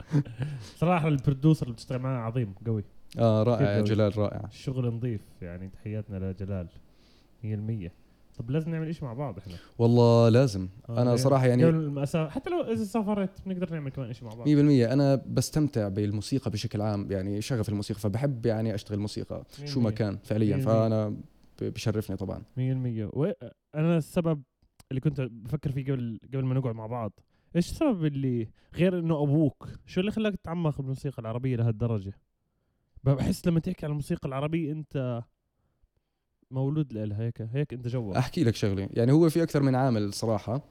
صراحة البرودوسر اللي بتشتغل معاه عظيم قوي. آه رائع كيف جلال رائع. الشغل نظيف يعني تحياتنا لجلال. 100% طب لازم نعمل إشي مع بعض إحنا. والله لازم. آه، أنا يعني صراحة يعني حتى لو إذا سافرت بنقدر نعمل كمان شيء مع بعض. 100% أنا بستمتع بالموسيقى بشكل عام. يعني شغف الموسيقى فبحب يعني أشتغل موسيقى شو ما 100%. كان فعليا. 100%. فأنا بشرفني طبعا. 100% وأنا السبب اللي كنت بفكر فيه قبل قبل ما نقعد مع بعض إيش السبب اللي غير إنه أبوك؟ شو اللي خلاك تتعمق بالموسيقى العربية لهالدرجة؟ بحس لما تحكي عن الموسيقى العربية أنت مولود لها هيك هيك أنت جوا. أحكي لك شغلة. يعني هو في أكثر من عامل صراحة.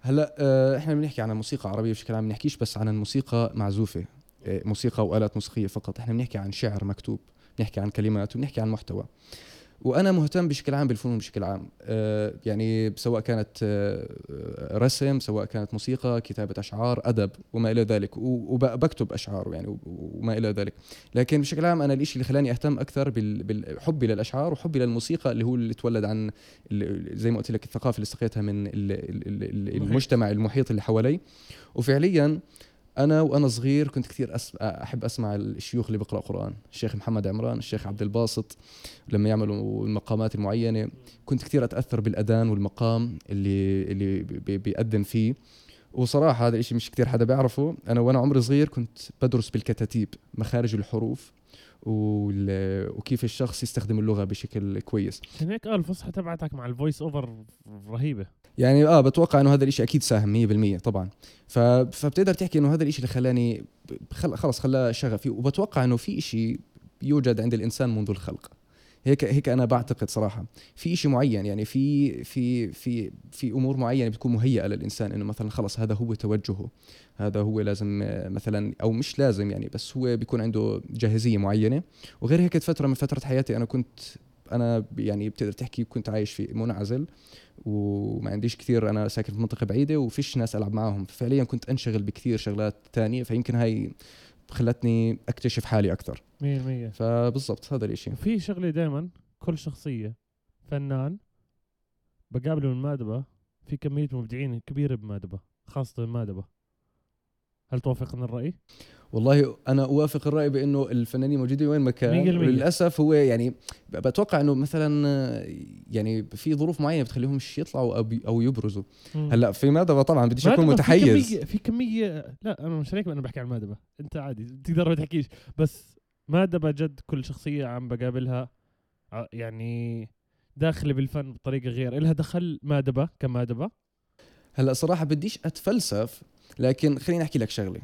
هلأ آه، إحنا بنحكي عن الموسيقى العربية بشكل عام بنحكيش بس عن الموسيقى معزوفة. آه، موسيقى وآلات موسيقية فقط. إحنا بنحكي عن شعر مكتوب بنحكي عن كلمات وبنحكي عن محتوى. وأنا مهتم بشكل عام بالفنون بشكل عام. آه، يعني سواء كانت آه، رسم سواء كانت موسيقى كتابة أشعار أدب وما إلى ذلك. وبكتب أشعار يعني وما إلى ذلك. لكن بشكل عام أنا الشيء اللي خلاني أهتم أكثر بال- بالحبي للأشعار وحبي للموسيقى اللي هو اللي تولد عن زي ما قلت لك الثقافة اللي استقيتها من ال- ال- ال- ال- المحيط. المجتمع المحيط اللي حوالي. وفعليا أنا وأنا صغير كنت كثير أس... أحب أسمع الشيوخ اللي بيقرأ قرآن الشيخ محمد عمران الشيخ عبد الباسط لما يعملوا المقامات المعينة. كنت كثير أتأثر بالأذان والمقام اللي اللي بي- بيأذن فيه. وصراحة هذا الشيء مش كثير حدا بيعرفه. أنا وأنا عمري صغير كنت بدرس بالكتاتيب مخارج الحروف. وكيف الشخص يستخدم اللغة بشكل كويس. عشان هيك آه الفصحى تبعتك مع ال voice over رهيبة. يعني آه بتوقع إنه هذا الإشي أكيد ساهم 100% طبعا. فبتقدر تحكي إنه هذا الإشي اللي خلاني خل... خلص خلاه شغفي. وبتوقع إنه في إشي يوجد عند الإنسان منذ الخلق. هيك هيك أنا بعتقد صراحة. في شيء معين يعني في في في في أمور معينة بتكون مهيئة للإنسان إنه مثلا خلص هذا هو توجهه. هذا هو لازم مثلا أو مش لازم يعني بس هو بيكون عنده جاهزية معينة. وغير هيك فترة من فترات حياتي أنا كنت أنا يعني بتقدر تحكي كنت عايش في منعزل وما عنديش كثير أنا ساكن في منطقة بعيدة وفيش ناس ألعب معاهم ففعليا كنت أنشغل بكثير شغلات تانية فيمكن هاي خلتني أكتشف حالي أكثر. 100% فبالضبط هذا الإشي. وفي شغلة دائما كل شخصية فنان بقابله من مأدبة في كمية مبدعين كبيرة بمأدبة خاصة بمادبه هل توافقني الرأي؟ والله أنا أوافق الرأي بأنه الفنانين موجودين وين ما كان. 100%. وللاسف هو يعني بتوقع إنه مثلا آه، يعني في ظروف معينة بتخليهمش يطلعوا أو يبرزوا. هلأ في مادبا طبعا بديش أكون مادبا في متحيز. كمية في كمية لا أنا مش هيك أنا بحكي عن مادبا أنت عادي تقدر ما تحكيش. بس مادبا جد كل شخصية عم بقابلها ع- يعني داخلة بالفن بطريقة غير. إلها دخل مادبا كمادبا هلأ صراحة بديش أتفلسف لكن خليني أحكي لك شغلة.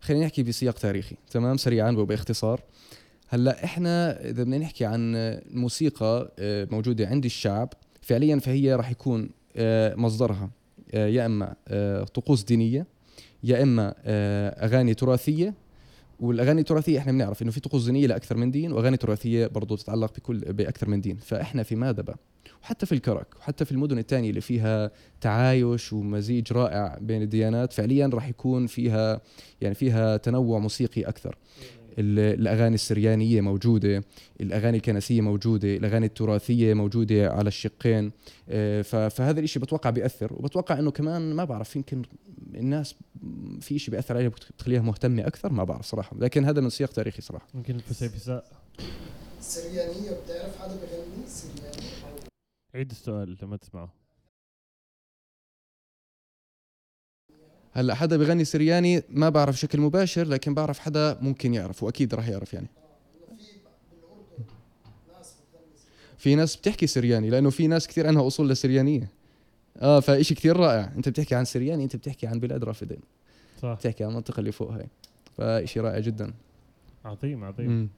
خليني نحكي بسياق تاريخي تمام؟ سريعا وباختصار. هلأ إحنا إذا بدنا نحكي عن موسيقى آه، موجودة عند الشعب فعليا فهي راح يكون آه، مصدرها آه، يا إما طقوس دينية يا إما أغاني تراثية والأغاني التراثية إحنا بنعرف إنه في طقوس دينية لأكثر من دين وأغاني تراثية برضو تتعلق بكل بأكثر من دين. فإحنا في مادبا وحتى في الكرك وحتى في المدن الثانية اللي فيها تعايش ومزيج رائع بين الديانات فعليا راح يكون فيها يعني فيها تنوع موسيقي أكثر. الأغاني السريانية موجودة الأغاني الكنسية موجودة الأغاني التراثية موجودة على الشقين. آه، ف- فهذا الإشي بتوقع بيأثر وبتوقع إنه كمان ما بعرف يمكن الناس في شيء بيأثر عليها بتخليها مهتمة أكثر؟ ما بعرف صراحة لكن هذا من سياق تاريخي صراحة. يمكن الفسيفساء سريانية بتعرف حدا بغني سرياني؟ عيد السؤال لما تسمعه. هلا حدا بغني سرياني ما بعرف بشكل مباشر لكن بعرف حدا ممكن يعرف واكيد راح يعرف يعني. في ناس بتحكي سرياني لأنه في ناس كثير عندها أصول لسريانية. آه فإشي كثير رائع. أنت بتحكي عن سرياني أنت بتحكي عن بلاد رافدين. صح. بتحكي عن المنطقة اللي فوق هاي. فإشي رائع جدا. عظيم عظيم. مم.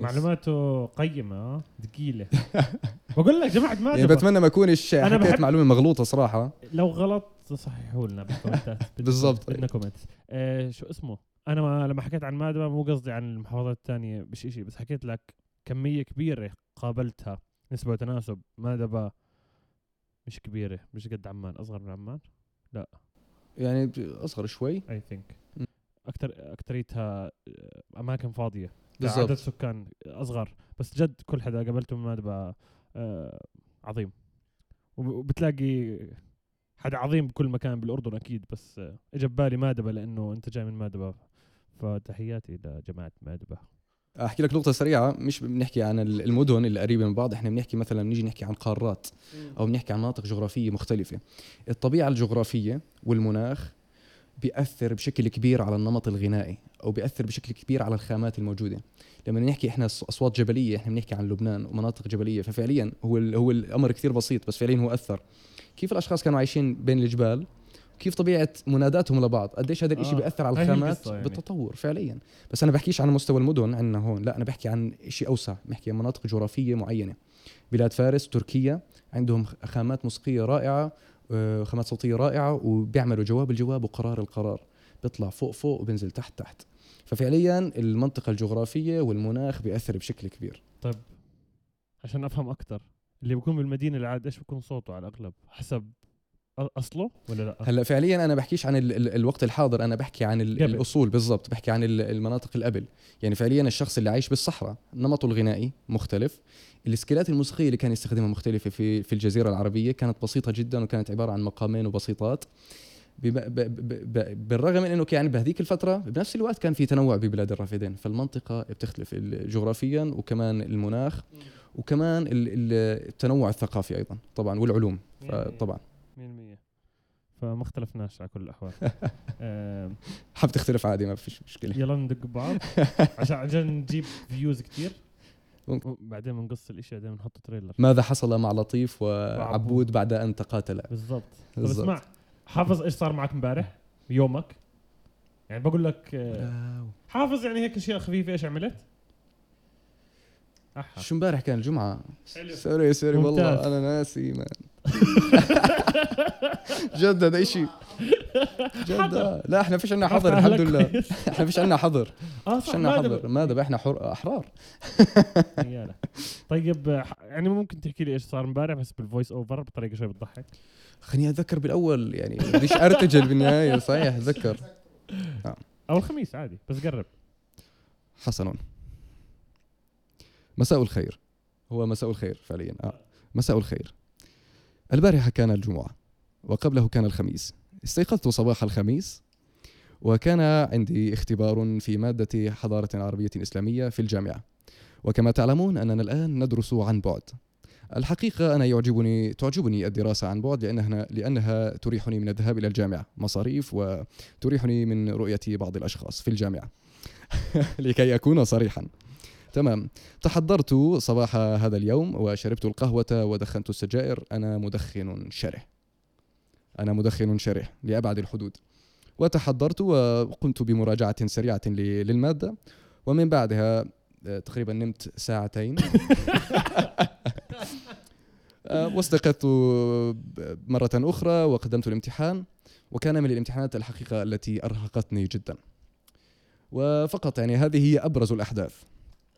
معلوماته قيمة آه ثقيلة. بقول لك جماعة يعني مادبا بتمنى ما اكونش حكيت بحب- معلومة مغلوطة صراحة. لو غلط صححوا لنا بالكومنتات بالضبط. بدنا comment آه شو اسمه؟ أنا ما لما حكيت عن مادبا مو قصدي عن المحافظات الثانية مش إشي بس حكيت لك كمية كبيرة قابلتها نسبة وتناسب مادبا مش كبيرة مش قد عمان أصغر من عمان؟ يعني أصغر شوي. اي ثينك. أكثر اكثريتها آه، أماكن فاضية. بالضبط. عدد سكان أصغر. بس جد كل حدا قابلته من مادبا آه عظيم. وب- وبتلاقي حدا عظيم بكل مكان بالأردن أكيد بس آه، اجى ببالي مادبا لأنه أنت جاي من مادبا فتحياتي لجماعه مادبا أحكي لك نقطة سريعة مش بنحكي عن ال- المدن اللي قريبة من بعض إحنا بنحكي مثلا نيجي نحكي عن قارات أو بنحكي عن مناطق جغرافية مختلفة. الطبيعة الجغرافية والمناخ بيأثر بشكل كبير على النمط الغنائي. أو بيأثر بشكل كبير على الخامات الموجودة. لما نحكي إحنا أصوات جبلية إحنا بنحكي عن لبنان ومناطق جبلية ففعليا هو هو الأمر كثير بسيط بس فعليا هو أثر. كيف الأشخاص كانوا عايشين بين الجبال؟ كيف طبيعة مناداتهم لبعض؟ قديش هذا الشيء آه، بيأثر على الخامات يعني. بالتطور فعليا. بس أنا بحكيش عن مستوى المدن عندنا هون لا أنا بحكي عن شيء أوسع. بحكي عن مناطق جغرافية معينة. بلاد فارس تركيا عندهم خامات موسيقية رائعة آه، خامات صوتية رائعة وبيعملوا جواب الجواب وقرار القرار. بيطلع فوق فوق وبينزل تحت تحت. ففعليا المنطقة الجغرافية والمناخ بيأثر بشكل كبير. طيب عشان أفهم أكثر اللي بيكون بالمدينة العاد إيش بيكون صوته على الأغلب؟ حسب أصله ولا لأ؟ هلأ فعليا أنا بحكيش عن ال ال الوقت الحاضر أنا بحكي عن ال قبل. الأصول بالضبط بحكي عن ال- المناطق قبل. يعني فعليا الشخص اللي عايش بالصحراء نمطه الغنائي مختلف. السكيلات الموسيقية اللي كان يستخدمها مختلفة في في الجزيرة العربية كانت بسيطة جدا وكانت عبارة عن مقامين وبسيطات. بالرغم من إنه يعني بهذيك الفترة بنفس الوقت كان في تنوع ببلاد الرافدين فالمنطقة بتختلف جغرافيا وكمان المناخ وكمان ال- ال- التنوع الثقافي أيضا طبعا والعلوم طبعا 100% فما اختلفناش على كل الأحوال. حاب تختلف عادي ما فيش مشكلة. يلا ندق بعض عشان عشان نجيب views ممكن. بعدين بنقص الأشياء بعدين بنحط trailer ماذا حصل مع لطيف وعبود. بعد أن تقاتلا بالضبط. طب بالضبط. اسمع. حافظ إيش صار معك امبارح يومك؟ يعني بقول لك آه،. حافظ يعني هيك أشياء خفيفة إيش عملت؟ أحا. شو امبارح كان الجمعة؟ حلو. sorry sorry. والله أنا ناسي man جد هذا شيء جد. لا إحنا فيش عندنا حظر الحمد لله. إحنا فيش عندنا حظر. آه فيش صح عندنا حظر. دب- ما طب إحنا حر أحرار. طيب آه، يعني ممكن تحكي لي إيش صار امبارح بس بال voice over بطريقة شوي بتضحك. خليني أتذكر بالأول يعني بديش أرتجل بالنهاية؟ صحيح أتذكر. أو الخميس عادي بس قرب. حسنا. مساء الخير. هو مساء الخير فعليا. آه. مساء الخير. البارحة كان الجمعة وقبله كان الخميس. استيقظت صباح الخميس وكان عندي اختبار في مادة حضارة عربية إسلامية في الجامعة. وكما تعلمون أننا الآن ندرس عن بعد. الحقيقة أنا يعجبني تعجبني الدراسة عن بعد لأنها لأنها تريحني من الذهاب إلى الجامعة. مصاريف وتريحني من رؤية بعض الأشخاص في الجامعة. لكي أكون صريحا. تمام. تحضرت صباح هذا اليوم وشربت القهوة ودخنت السجائر. أنا مدخن شره. أنا مدخن شره لأبعد الحدود. وتحضرت وقمت بمراجعة سريعة للمادة. ومن بعدها آه، تقريبا نمت ساعتين. واستيقظت مرة أخرى وقدمت الامتحان وكان من الامتحانات الحقيقة التي أرهقتني جدا. وفقط يعني هذه هي أبرز الأحداث.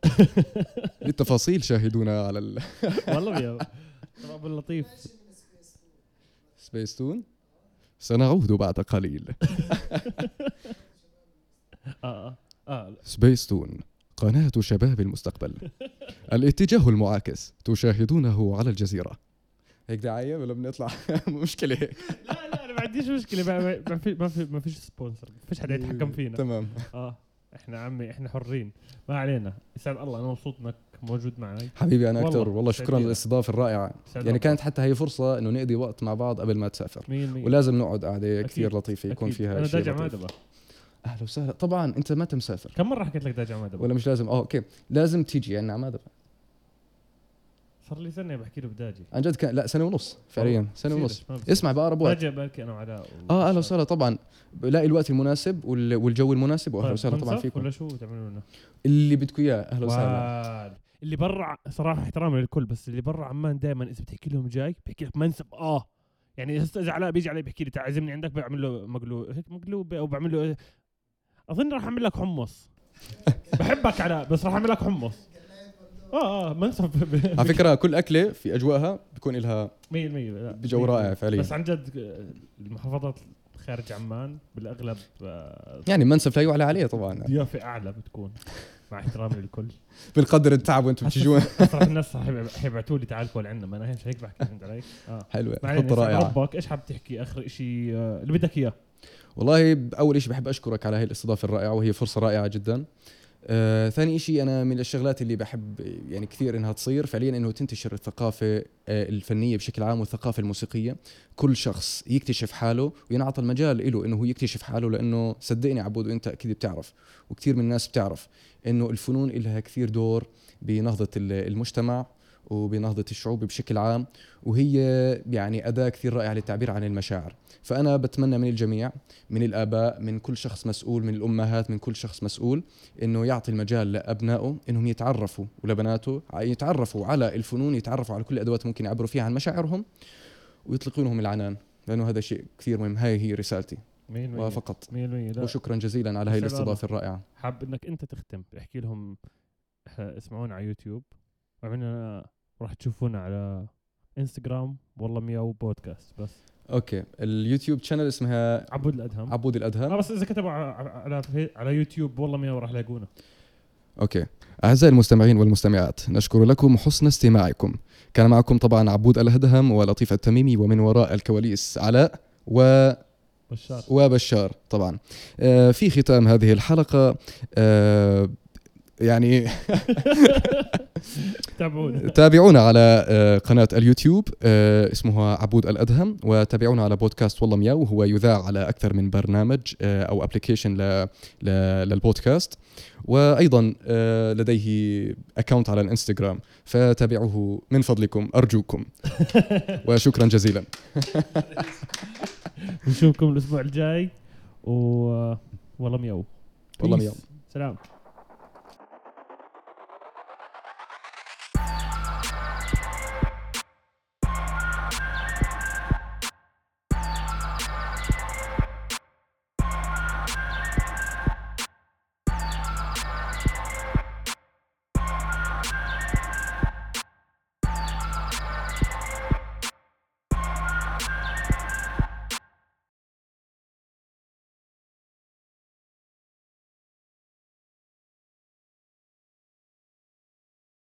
للتفاصيل شاهدونا على ال والله يا طب اللطيف. سبيس تون سنعود بعد قليل. آه آه آه سبيس تون قناة شباب المستقبل. الاتجاه المعاكس. تشاهدونه على الجزيرة. هيك دعاية ولا بنطلع مشكلة. هيك لا لا أنا ما عنديش مشكلة. ما في ما في ما فيش sponsor ما فيش حدا يتحكم فينا. تمام. آه إحنا عمي إحنا حرين. ما علينا. يسعد الله. أنا مبسوط إنك موجود معي. حبيبي أنا والله، أكثر والله شكرا الرائعة. يسعد يعني. كانت حتى هي فرصة إنه نقضي وقت مع بعض قبل ما تسافر. مية مية. ولازم نقعد أكيد. كثير لطيفة يكون أكيد. فيها أنا شيء داجع. مادبة. أهلا وسهلا. طبعا أنت ما مسافر كم مرة حكيت لك راجع مادبة؟ ولا مش لازم. آه okay. لازم تيجي يعني عماد صار لي سنة بحكي له بداجي. عن جد كان لا سنة ونص فعليا سنة ونص. اسمع بأقرب وقت باجي بركي أنا وعلاء آه أهلا وسهلا طبعا. بلاقي الوقت المناسب وال- والجو المناسب واهلا وسهلا طبعا فيكم. ولا شو تعملوا لنا؟ اللي بدكم إياه أهلا وسهلا. اللي برا صراحة احترامي للكل بس اللي برا عمان دائما إذا بتحكي لهم جاي بحكي لك منسف آه. يعني هسه اذا علاء بيجي علي بيحكي لي تعال عزمني عندك بعمل له مقلوب هيك مقلوب أو بعمل له أظن راح أعمل لك حمص. بحبك علاء بس راح أعمل لك حمص. آه آه منسف ب- على فكرة كل أكلة في أجواءها بيكون لها 100% لا، بجو 100%. رائع فعليا. بس عن جد آه، المحافظات خارج عمان بالأغلب آه، يعني منسف لا يعلى عليه طبعا. ضيافه أعلى بتكون مع احترامي للكل. بنقدر التعب وأنتم بتجون صراحة الناس حيبعتوا لي تعال كل عندنا ما أنا مش هيك بحكي فهمت علي؟ آه. حلوة خطة رائعة. ربك إيش حاب تحكي؟ آخر شيء اللي بدك إياه. والله أول شيء بحب أشكرك على هاي الاستضافة الرائعة وهي فرصة رائعة جدا. آه، ثاني شيء أنا من الشغلات اللي بحب يعني كثير إنها تصير فعليا إنه تنتشر الثقافة آه، الفنية بشكل عام والثقافة الموسيقية. كل شخص يكتشف حاله وينعطى المجال له إنه هو يكتشف حاله لأنه صدقني عبود وانت أكيد بتعرف وكثير من الناس بتعرف إنه الفنون لها كثير دور بنهضة ال- المجتمع. وبنهضة الشعوب بشكل عام وهي يعني أداة كثير رائعة للتعبير عن المشاعر. فأنا بتمنى من الجميع من الآباء من كل شخص مسؤول من الأمهات من كل شخص مسؤول إنه يعطي المجال لأبنائه إنهم يتعرفوا ولبناته يتعرفوا على الفنون يتعرفوا على كل الادوات ممكن يعبروا فيها عن مشاعرهم ويطلقوا لهم العنان لأنه هذا شيء كثير مهم. هاي هي رسالتي. 100% 100% وفقط. وشكرا جزيلا على هاي يسعد الاستضافة الرائعة. حاب إنك أنت تختم احكي لهم اسمعونا على يوتيوب. وعملنا راح تشوفونا على انستغرام والله مياو بودكاست بس. okay. اليوتيوب channel اسمها عبود الأدهم. عبود الأدهم. بس إذا كتبوا على على, يوتيوب والله مياو راح يلاقونا أوكي. أعزائي المستمعين والمستمعات نشكر لكم حسن استماعكم. كان معكم طبعا عبود الأدهم ولطيف التميمي ومن وراء الكواليس علاء و بشار. وبشار طبعا. آه، في ختام هذه الحلقة. آه، يعني تابعونا. تابعونا على آه، قناة اليوتيوب آه، اسمها عبود الأدهم وتابعونا على بودكاست والله مياو وهو يذاع على أكثر من برنامج آه، أو application لل podcast. وأيضا لديه account على الإنستغرام فتابعوه من فضلكم أرجوكم. وشكرا جزيلا. نشوفكم الأسبوع الجاي و والله مياو. والله. مياو. سلام.